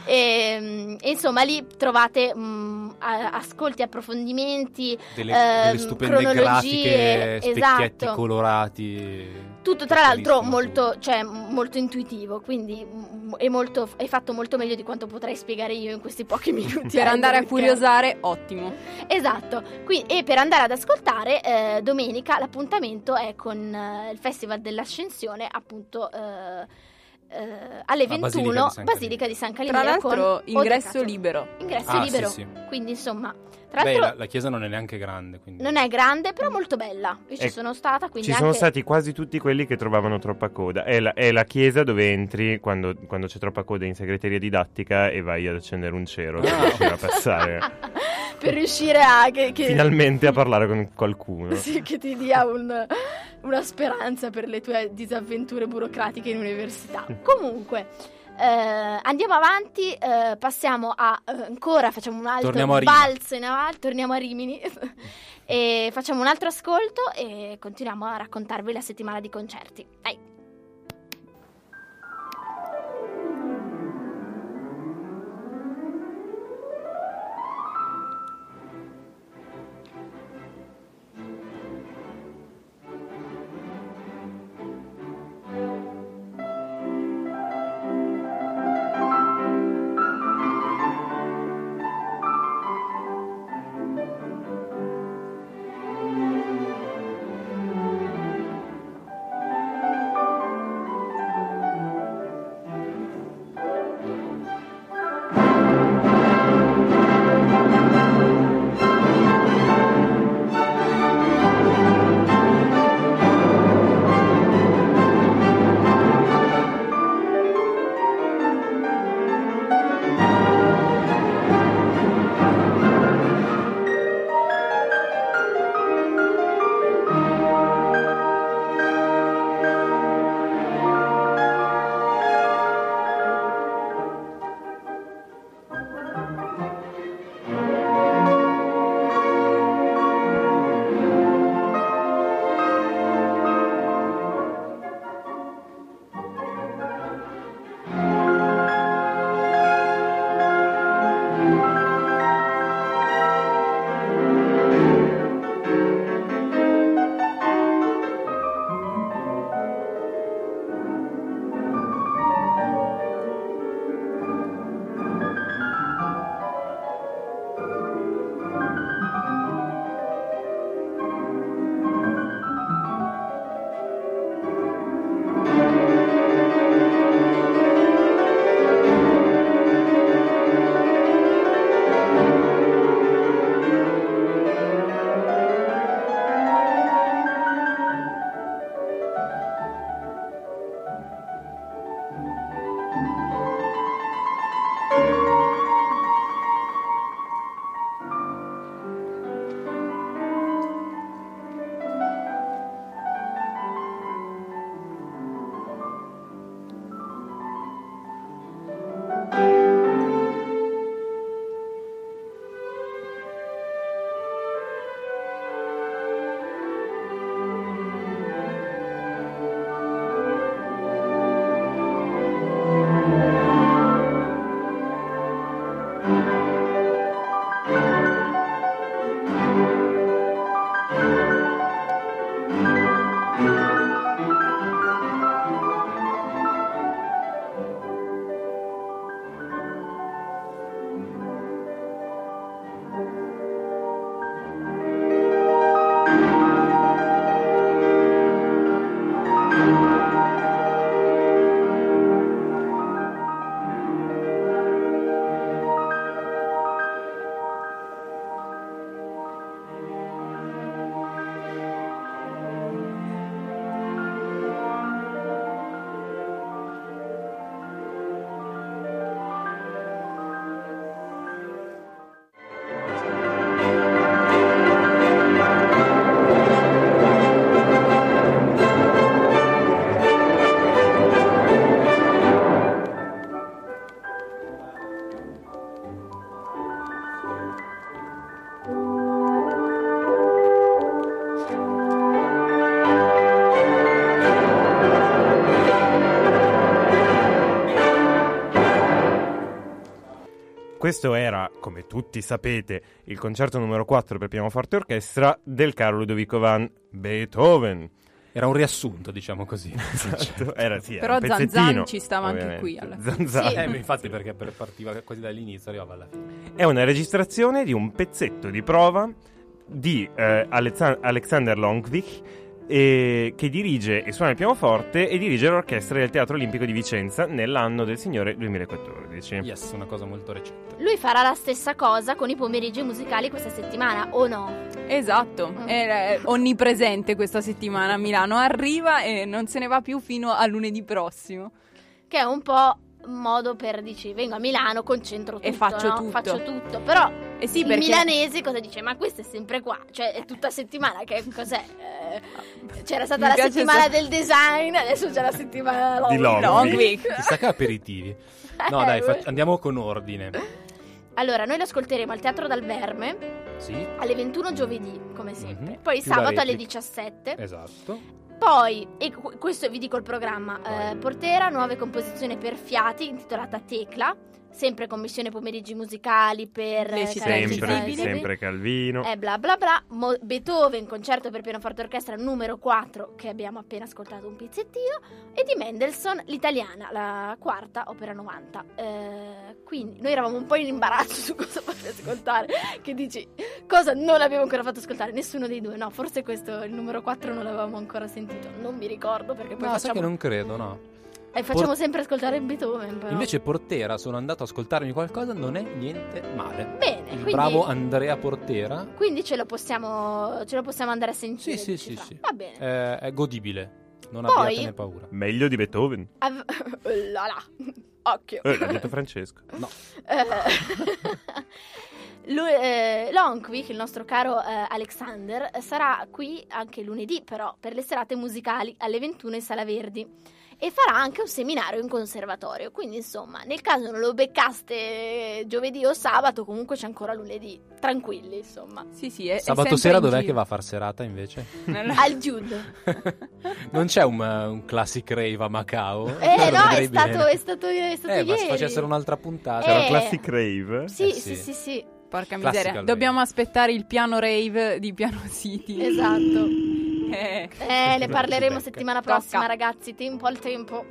e, mm, e insomma lì trovate mm, a- ascolti, approfondimenti Delle, ehm, delle stupende cronologie, grafiche, specchietti esatto. colorati. tutto tra l'altro molto, cioè, molto intuitivo, quindi mm, è, molto, è fatto molto meglio di quanto potrei spiegare io in questi pochi minuti. Per andare a curiosare, ottimo. Esatto, Qui- e per andare ad ascoltare eh, domenica l'appuntamento è con eh, il Festival dell'Ascensione appunto eh, eh, alle A 21 Basilica di San Basilica di San Tra l'altro, ingresso Odecato. libero. Ingresso Ah, libero, sì, sì. quindi insomma, tra Beh, l'altro la, la chiesa non è neanche grande, quindi... non è grande però molto bella, io ci Eh, sono stata quindi Ci anche... sono stati quasi tutti quelli che trovavano troppa coda. È la, è la chiesa dove entri quando, quando c'è troppa coda in segreteria didattica e vai ad accendere un cero per Ah. riuscire a passare per riuscire a... Che, che- finalmente a parlare con qualcuno. Sì, che ti dia un- una speranza per le tue disavventure burocratiche in università. Comunque, eh, andiamo avanti, eh, passiamo a eh, ancora, facciamo un altro Torniamo balzo in avanti, torniamo a Rimini e facciamo un altro ascolto e continuiamo a raccontarvi la settimana di concerti. Dai. Questo era, come tutti sapete, il concerto numero 4 per pianoforte e orchestra del caro Ludovico van Beethoven. Era un riassunto, diciamo così. Esatto, era, sì, era Però un pezzettino, Zanzan ci stava anche ovviamente. qui alla fine. Zanzan. Sì. Eh, infatti, perché per- partiva quasi dall'inizio, arrivava alla fine. È una registrazione di un pezzetto di prova di eh, Alexan- Alexander Longvik eh, che dirige e suona il pianoforte e dirige l'orchestra del Teatro Olimpico di Vicenza nell'anno del Signore 2014. Yes, una cosa molto recente. Lui farà la stessa cosa con i pomeriggi musicali questa settimana, o no? Esatto, Mm. è onnipresente questa settimana a Milano. Arriva e non se ne va più fino a lunedì prossimo. Che è un po' un modo per dici vengo a Milano, concentro tutto, E faccio no? tutto. Faccio tutto. Però Eh sì, il perché milanese cosa dice? Ma questo è sempre qua, cioè è tutta settimana che cos'è? Eh, c'era stata Mi la settimana so- del design, adesso c'è la settimana Di long- Long Long Week. Chissà che aperitivi. No, dai, fa- andiamo con ordine. Allora, noi lo ascolteremo al Teatro dal Verme Sì, alle 21 giovedì, come sempre. Mhm. Poi Più sabato alle replica. 17. esatto. Poi, e qu- questo vi dico il programma, eh, Portera, nuove composizioni per fiati, intitolata Tecla, sempre commissione pomeriggi musicali per eh, Sempre, sempre Calvino. e bla bla bla, Mo- Beethoven, concerto per pianoforte orchestra numero 4, che abbiamo appena ascoltato un pezzettino, e di Mendelssohn, l'italiana, la quarta, opera 90. Eh, quindi noi eravamo un po' in imbarazzo su cosa farvi ascoltare, che dici, cosa non abbiamo ancora fatto ascoltare? Nessuno dei due, no, forse questo, il numero 4 non l'avevamo ancora sentito, non mi ricordo perché poi No, sai facciamo, che non credo, no. Eh, facciamo Por- sempre ascoltare Beethoven. Però. Invece Portera, sono andato a ascoltarmi qualcosa, non è niente male. Bene, Il quindi, bravo Andrea Portera quindi ce, lo possiamo, ce lo possiamo andare a sentire. Sì, sì, sì, sì. Va bene. eh, è godibile. Non Poi- abbiatene paura. Meglio di Beethoven. Av- là là. Occhio. Eh, l'ha detto Francesco. No. Eh, lui, eh, Lonqvik, il nostro caro eh, Alexander, sarà qui anche lunedì, però, per le serate musicali alle 21 in Sala Verdi. E farà anche un seminario in conservatorio. Quindi, insomma, nel caso non lo beccaste giovedì o sabato, comunque c'è ancora lunedì. Tranquilli, insomma. Sì, sì, è, è Sabato sempre sera dov'è giro. che va a far serata invece? Al Jude. non c'è un, un classic rave a Macao? Eh, no, è stato, è stato, è stato Eh, ieri. facessero un'altra puntata. C'era Eh. un classic rave. Sì, Eh, sì, sì. sì, sì. Porca Classical miseria, rave. dobbiamo aspettare il piano rave di Piano City. Esatto. Eh, Eh, ne Ci parleremo becca. settimana Tocca. prossima, ragazzi. Tempo al tempo.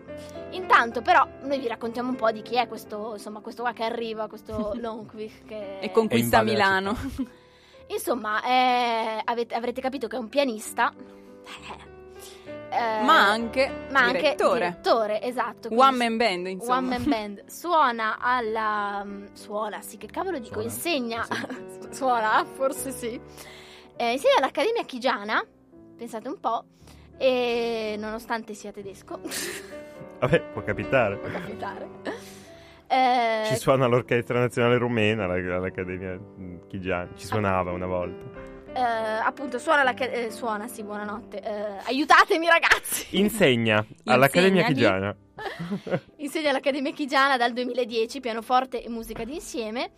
Intanto, però, noi vi raccontiamo un po' di chi è questo, insomma, questo qua che arriva, questo Lonqvik che e conquista Milano. Insomma, eh, avete- avrete capito che è un pianista. Eh, Ma anche ma anche direttore. direttore, esatto. quindi One man band, insomma. One man band. Suona alla. mm, Suona, sì, che cavolo dico? Suona. Insegna. Suona, forse sì. Eh, insegna all'Accademia Chigiana. Pensate un po'. E nonostante sia tedesco, Vabbè, può capitare. può capitare. Eh, Ci suona l'Orchestra Nazionale Rumena alla- all'Accademia mm, Chigiani. Ci suonava una volta. eh, appunto, suona, alla, eh, suona, sì, buonanotte. Eh, aiutatemi, ragazzi! Insegna all'Accademia. Chigiana. Insegna all'Accademia Chigiana dal 2010, pianoforte e musica d'insieme.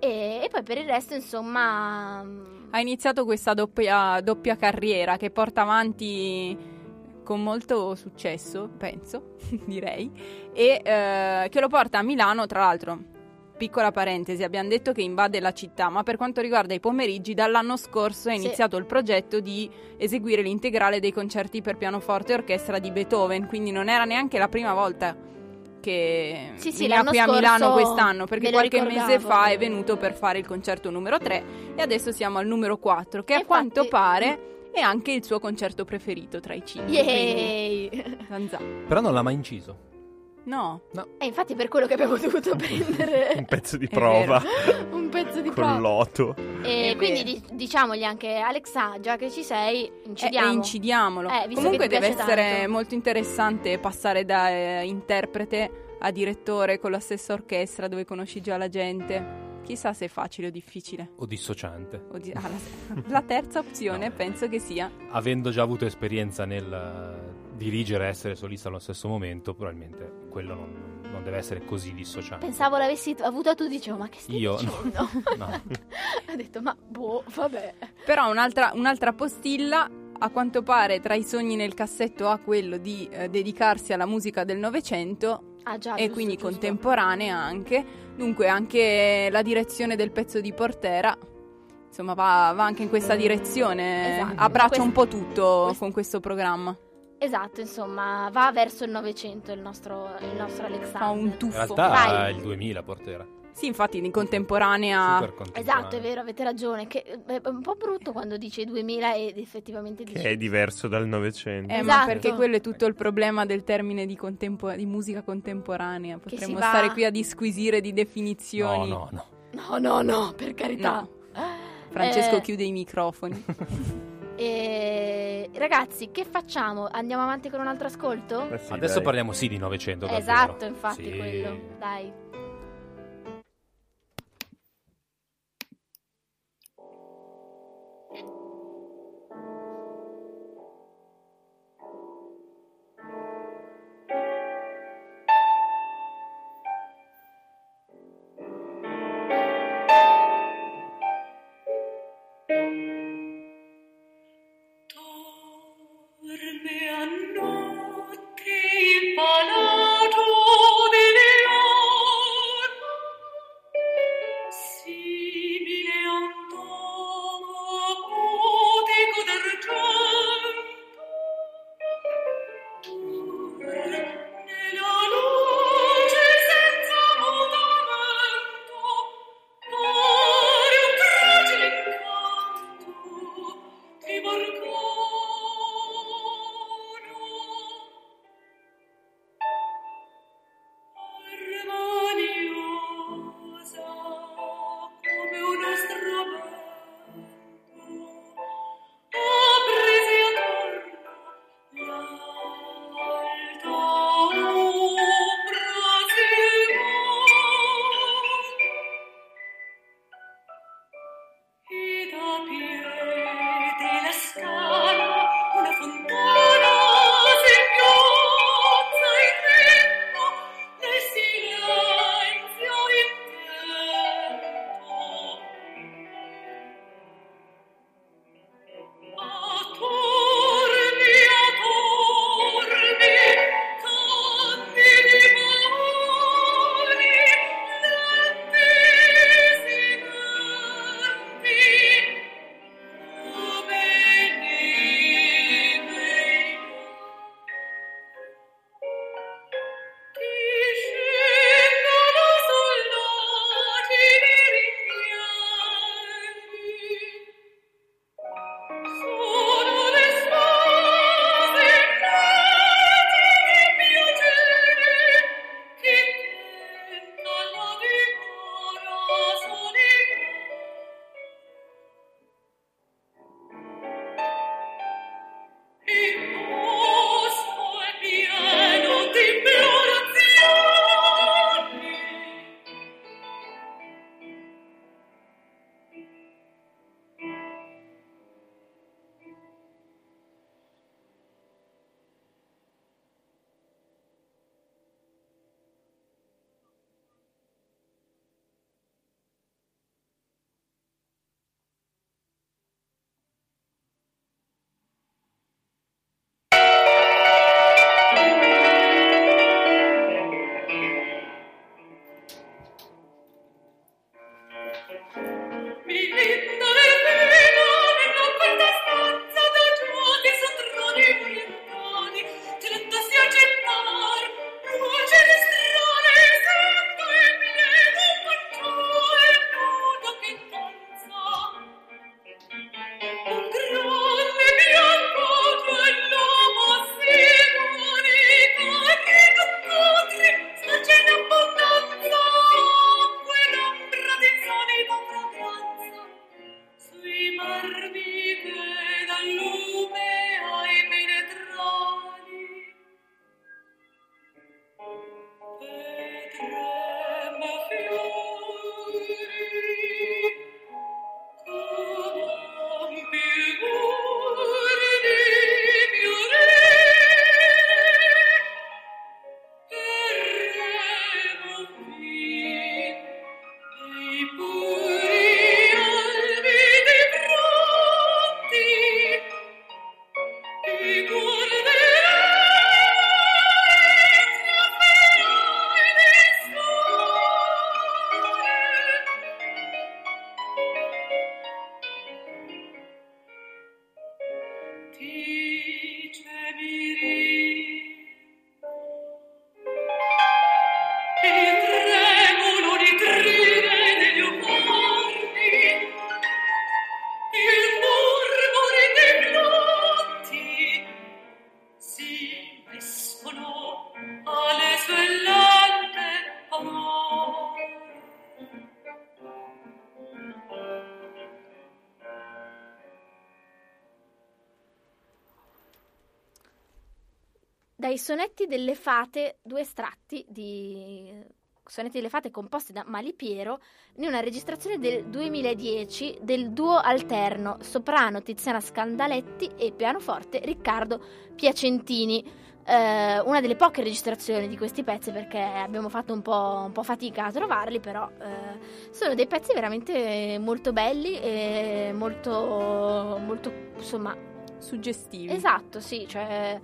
E, e poi per il resto, insomma. mm, Ha iniziato questa doppia, doppia carriera che porta avanti con molto successo, penso, direi, e eh, che lo porta a Milano, tra l'altro. Piccola parentesi, abbiamo detto che invade la città, ma per quanto riguarda i pomeriggi, dall'anno scorso è Sì. iniziato il progetto di eseguire l'integrale dei concerti per pianoforte e orchestra di Beethoven, quindi non era neanche la prima volta che Sì, sì, qui a Milano quest'anno, perché qualche mese fa è venuto per fare il concerto numero 3 e adesso siamo al numero 4, che E a quanto infatti- pare è anche il suo concerto preferito tra i cinque. Yay! Però non l'ha mai inciso. No, E infatti per quello che abbiamo dovuto prendere Un pezzo di prova un pezzo di con prova. l'oto. E È quindi di- diciamogli anche Alexa, già che ci sei, incidiamo. e incidiamolo. Eh, Comunque deve essere tanto. molto interessante passare da eh, interprete a direttore con la stessa orchestra dove conosci già la gente. Chissà se è facile o difficile. O dissociante. O di- ah, la, la terza opzione No. penso che sia Avendo già avuto esperienza nel eh, dirigere e essere solista allo stesso momento, probabilmente quello non, non deve essere così dissociante. Pensavo l'avessi avuta tu, dicevo, ma che stai Io? dicendo? No. Ho detto, ma boh, vabbè. Però un'altra, un'altra postilla, a quanto pare tra i sogni nel cassetto ha quello di eh, dedicarsi alla musica del Novecento Ah già, e giusto, quindi giusto. contemporanea anche. Dunque anche la direzione del pezzo di Portera insomma va, va anche in questa direzione, Esatto. abbraccia Questo- un po' tutto questo- con questo programma. Esatto, insomma, va verso il Novecento il nostro, il nostro Alexander. Fa un In tuffo. realtà Vai. è il 2000 Portera. Sì, infatti in contemporanea Super contemporaneo. Esatto, è vero, avete ragione. Che è un po' brutto quando dice 2000 ed effettivamente Che dice è diverso dal Novecento. Eh, ma Esatto. perché quello è tutto il problema del termine di, contempo- di musica contemporanea. Potremmo va- stare qui a disquisire di definizioni. No, no, no. No, no, no, per carità. Francesco Eh, chiude i microfoni. eh, ragazzi, che facciamo? Andiamo avanti con un altro ascolto? Eh sì, Adesso dai. parliamo sì di 900. davvero. esatto, infatti, Sì. quello. Dai. Dai sonetti delle fate, due estratti di sonetti delle fate composti da Malipiero in una registrazione del 2010 del duo alterno soprano Tiziana Scandaletti e pianoforte Riccardo Piacentini. Eh, una delle poche registrazioni di questi pezzi perché abbiamo fatto un po', un po' fatica a trovarli, però eh, sono dei pezzi veramente molto belli e molto, molto insomma, Suggestivi. Esatto, sì, cioè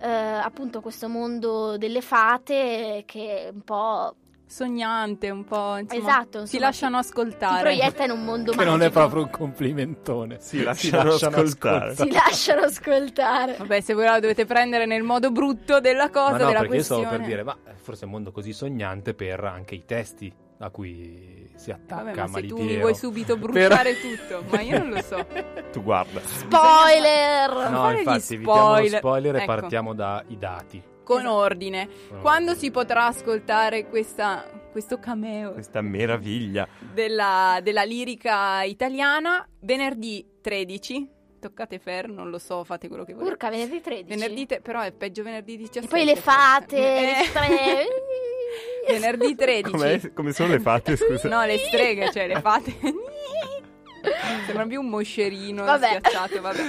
eh, appunto questo mondo delle fate che un po' Sognante, un po'. Insomma, Esatto, Si insomma, lasciano ti ascoltare. proietta in un mondo Che magico. non è proprio un complimentone. Si lasciano ascoltare. Si lasciano ascoltare. Vabbè, se voi la dovete prendere nel modo brutto della cosa, Ma no, della perché io stavo questione. per dire, ma forse è un mondo così sognante per anche i testi a cui si attacca Vabbè, ma se tu mi vuoi subito bruciare tutto, ma io non lo so. Tu guarda. Spoiler! No, infatti, evitiamo spoiler. spoiler e Ecco. partiamo dai dati. Con ordine. Con Quando ordine. si potrà ascoltare questa, questo cameo Questa meraviglia. della, della lirica italiana? Venerdì 13. Toccate fer, non lo so, fate quello che volete. Urca, venerdì 13. Venerdì te- però è peggio venerdì 17. E poi le fate, Eh, le venerdì 13. Com'è- come sono le fate, scusa? No, le streghe, cioè le fate. Sembra più un moscerino Vabbè. schiacciato, vabbè.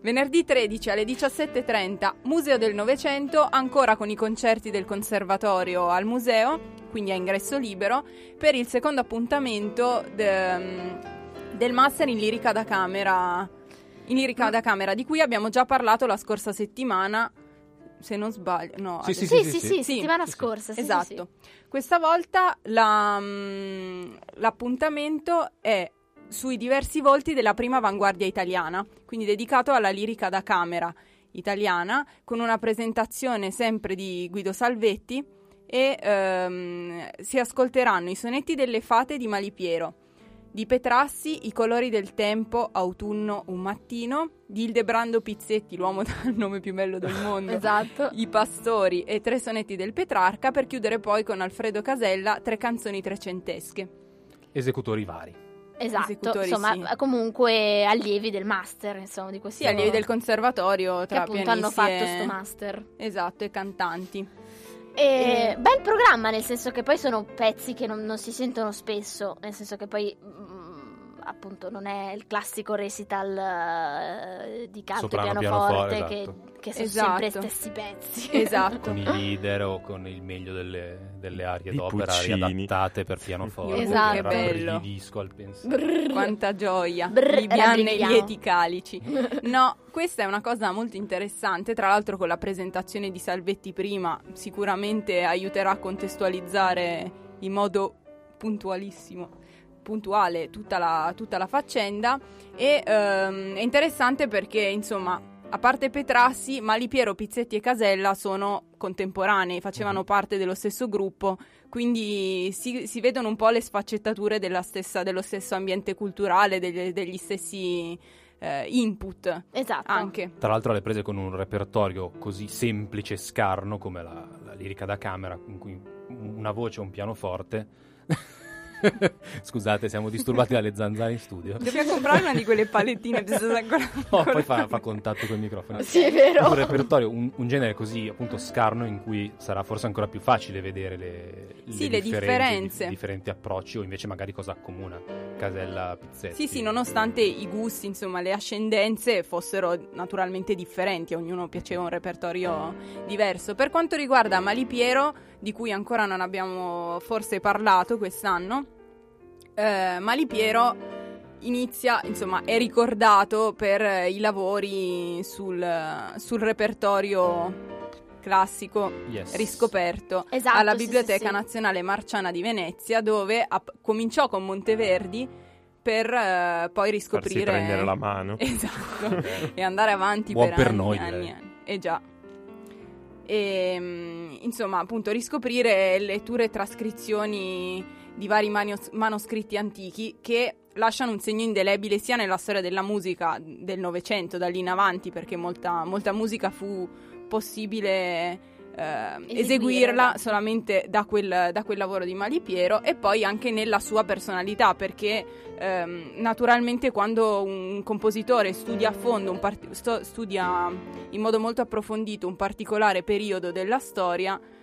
Venerdì 13 alle 17.30, Museo del Novecento, ancora con i concerti del conservatorio al museo, quindi a ingresso libero, per il secondo appuntamento de- del Master in Lirica da Camera, in Lirica da Camera, di cui abbiamo già parlato la scorsa settimana, se non sbaglio. No, Sì, Sì, sì, sì, Sì. settimana scorsa. sì, esatto. sì. Questa volta la, mm, l'appuntamento è sui diversi volti della prima avanguardia italiana, quindi dedicato alla lirica da camera italiana, con una presentazione sempre di Guido Salvetti e ehm, si ascolteranno i sonetti delle fate di Malipiero, di Petrassi, I colori del tempo, Autunno, un mattino, di Ildebrando Pizzetti, l'uomo dal nome più bello del mondo, Esatto. i pastori e tre sonetti del Petrarca per chiudere poi con Alfredo Casella tre canzoni trecentesche. Esecutori vari. Esatto, insomma, sì. comunque allievi del master, insomma, di questo Sì, allievi del conservatorio che tra appunto hanno fatto e- sto master. Esatto, e cantanti. E E- bel programma, nel senso che poi sono pezzi che non, non si sentono spesso, nel senso che poi mm, appunto non è il classico recital eh, di canto Soprano, e pianoforte pianoforte, che, esatto. che sono Esatto. sempre stessi pezzi. Esatto. Con i leader o con il meglio delle, delle arie Di d'opera Puccini. riadattate per pianoforte. Esatto. Che bello. disco al pensiero. Brrr. Quanta gioia, Brr, Bibiane e lieti calici. No, questa è una cosa molto interessante, tra l'altro con la presentazione di Salvetti prima sicuramente aiuterà a contestualizzare in modo puntualissimo, puntuale tutta la, tutta la faccenda e ehm, è interessante perché insomma a parte Petrassi, Malipiero, Pizzetti e Casella sono contemporanei, facevano parte dello stesso gruppo, quindi si, si vedono un po' le sfaccettature della stessa- dello stesso ambiente culturale, degli, degli stessi eh, input Esatto. anche. Tra l'altro le prese con un repertorio così semplice e scarno come la, la lirica da camera, in cui una voce e un pianoforte. Scusate, siamo disturbati dalle zanzare in studio. Dobbiamo comprare una di quelle palettine. ancora- No, poi fa, fa contatto con il microfono. Sì, è vero. Un repertorio, un, un genere così appunto scarno in cui sarà forse ancora più facile vedere le, Sì, le differenze, di- differenti approcci o invece magari cosa accomuna Casella Pizzetti. Sì, sì, nonostante i gusti, insomma, le ascendenze fossero naturalmente differenti, a ognuno piaceva un repertorio diverso. Per quanto riguarda Malipiero, di cui ancora non abbiamo forse parlato quest'anno, eh, Malipiero inizia, insomma, è ricordato per eh, i lavori sul, sul repertorio classico Yes. riscoperto Esatto, alla Biblioteca sì, sì. Nazionale Marciana di Venezia, dove app- cominciò con Monteverdi per eh, poi Farsi riscoprire prendere la mano. Esatto, e andare avanti Buon per, per anni, noi, anni, anni. Eh già. E, mm, insomma, appunto, riscoprire letture e trascrizioni di vari manios- manoscritti antichi che lasciano un segno indelebile sia nella storia della musica del Novecento, da lì in avanti, perché molta, molta musica fu possibile Eseguirla. eseguirla solamente da quel, da quel lavoro di Malipiero e poi anche nella sua personalità perché ehm, naturalmente quando un compositore studia a fondo, un part- studia in modo molto approfondito un particolare periodo della storia, eh,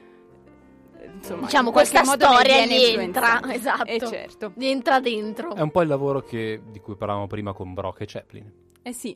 insomma, Diciamo, in questa storia gli entra, esatto. Eh certo. Gli entra dentro. È un po' il lavoro che- di cui parlavamo prima con Brock e Chaplin. Eh sì.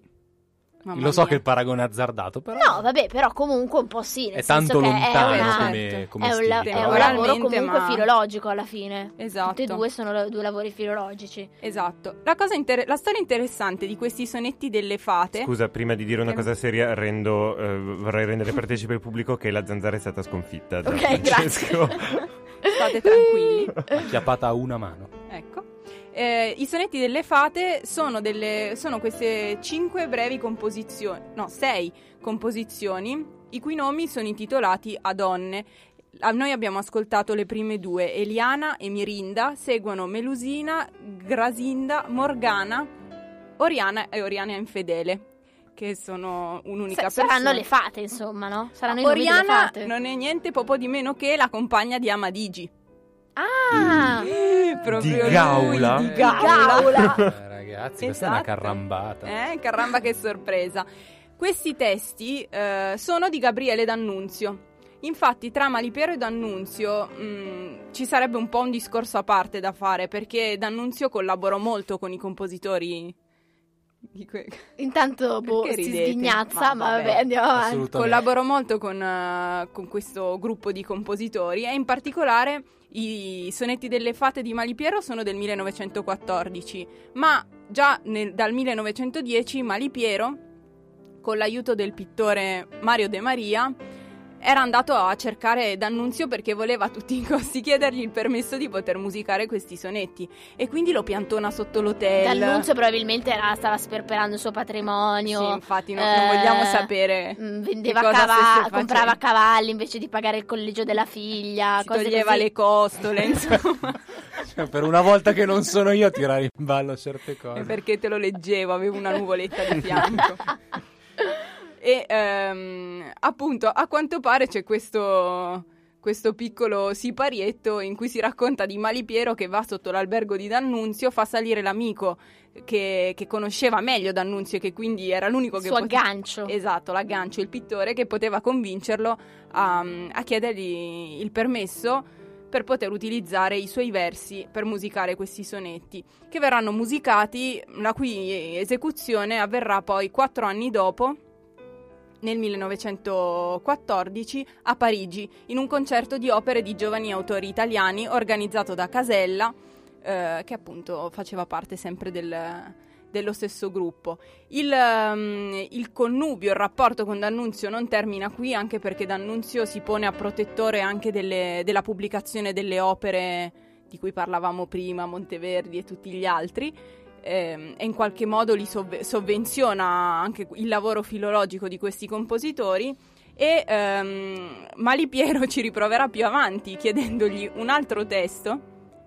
Mamma Lo so mia. che il paragone è azzardato, però No, vabbè, però comunque un po' sì. nel è senso tanto che lontano è, una- come, come è un, stile. la- è un lavoro comunque ma- filologico alla fine. Esatto. Tutti e due sono lo- due lavori filologici. Esatto. La, cosa inter- la storia interessante di questi sonetti delle fate... Scusa, prima di dire una cosa seria, rendo, eh, vorrei rendere partecipe il pubblico che la zanzara è stata sconfitta. da Ok, Francesco. State tranquilli. Acchiappata a una mano. Eh, I sonetti delle fate sono, delle, sono queste cinque brevi composizioni, no, sei composizioni, i cui nomi sono intitolati a donne. Noi abbiamo ascoltato le prime due, Eliana e Mirinda, seguono Melusina, Grasinda, Morgana, Oriana e Oriana infedele, che sono un'unica Sa- persona. saranno le fate, insomma, no? Saranno Oriana fate. non è niente poco di meno che la compagna di Amadigi. Ah! Proprio lui, Gaula? di Di Gaula. Gaula. Eh, ragazzi, questa è una Esatto. carrambata. Eh, caramba che sorpresa. Questi testi eh, sono di Gabriele D'Annunzio. Infatti, tra Malipiero e D'Annunzio mh, ci sarebbe un po' un discorso a parte da fare, perché D'Annunzio collaborò molto con i compositori di que- Intanto boh, si sghignazza, Ma ma vabbè. vabbè, andiamo avanti. Assolutamente. Collaborò molto con, eh, con questo gruppo di compositori e in particolare i sonetti delle fate di Malipiero sono del 1914, ma già nel- dal 1910 Malipiero, con l'aiuto del pittore Mario De Maria, era andato a cercare D'Annunzio perché voleva a tutti i costi chiedergli il permesso di poter musicare questi sonetti e quindi lo piantona sotto l'hotel. D'Annunzio probabilmente era- stava sperperando il suo patrimonio. Sì, infatti no- eh, non vogliamo sapere mm, Vendeva cosa cava- stesse facendo. comprava cavalli invece di pagare il collegio della figlia. si cose toglieva così. le costole, insomma. Cioè, per una volta che non sono io a tirare in ballo certe È cose. perché te lo leggevo, avevo una nuvoletta di fianco. E ehm, appunto, a quanto pare c'è questo, questo piccolo siparietto in cui si racconta di Malipiero che va sotto l'albergo di D'Annunzio, fa salire l'amico che, che conosceva meglio D'Annunzio e che quindi era l'unico che suo poteva- aggancio. Esatto, l'aggancio, il pittore che poteva convincerlo a, a chiedergli il permesso per poter utilizzare i suoi versi per musicare questi sonetti, che verranno musicati, la cui esecuzione avverrà poi quattro anni dopo, nel 1914, a Parigi, in un concerto di opere di giovani autori italiani organizzato da Casella, eh, che appunto faceva parte sempre del- dello stesso gruppo. Il, ehm, il connubio, il rapporto con D'Annunzio non termina qui, anche perché D'Annunzio si pone a protettore anche delle- della pubblicazione delle opere di cui parlavamo prima, Monteverdi e tutti gli altri, e in qualche modo li sovve- sovvenziona anche il lavoro filologico di questi compositori. E ehm, Malipiero ci riproverà più avanti chiedendogli un altro testo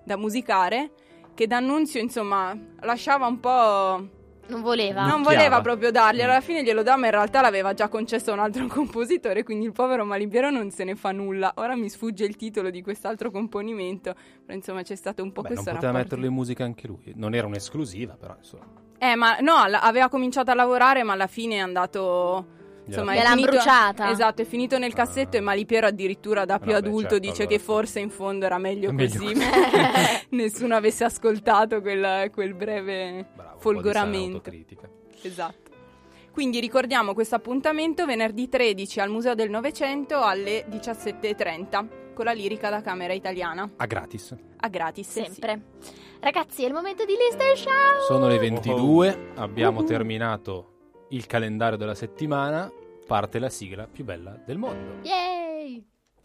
da musicare che D'Annunzio insomma lasciava un po' Non voleva. non voleva proprio dargli, alla fine glielo dà, ma in realtà l'aveva già concesso a un altro compositore, quindi il povero Malipiero non se ne fa nulla. Ora mi sfugge il titolo di quest'altro componimento, però insomma c'è stato un po' Beh, non questo poteva rapporto. metterlo in musica anche lui. Non era un'esclusiva, però insomma. Eh, ma no, aveva cominciato a lavorare, ma alla fine è andato. Insomma, è Gliel'han finito, bruciata. Esatto, è finito nel cassetto e Malipiero addirittura da più Vabbè, adulto certo, dice allora che sì. forse in fondo era meglio, È meglio così. così. Nessuno avesse ascoltato quel, quel breve Bravo, folgoramento. Esatto. Quindi ricordiamo questo appuntamento venerdì 13 al Museo del Novecento alle 17.30 con la lirica da Camera Italiana A gratis. a gratis. sì. Sempre. Ragazzi, è il momento di Lister Show. Sono le 22, abbiamo Uh-huh. terminato il calendario della settimana, parte la sigla più bella del mondo. Yay!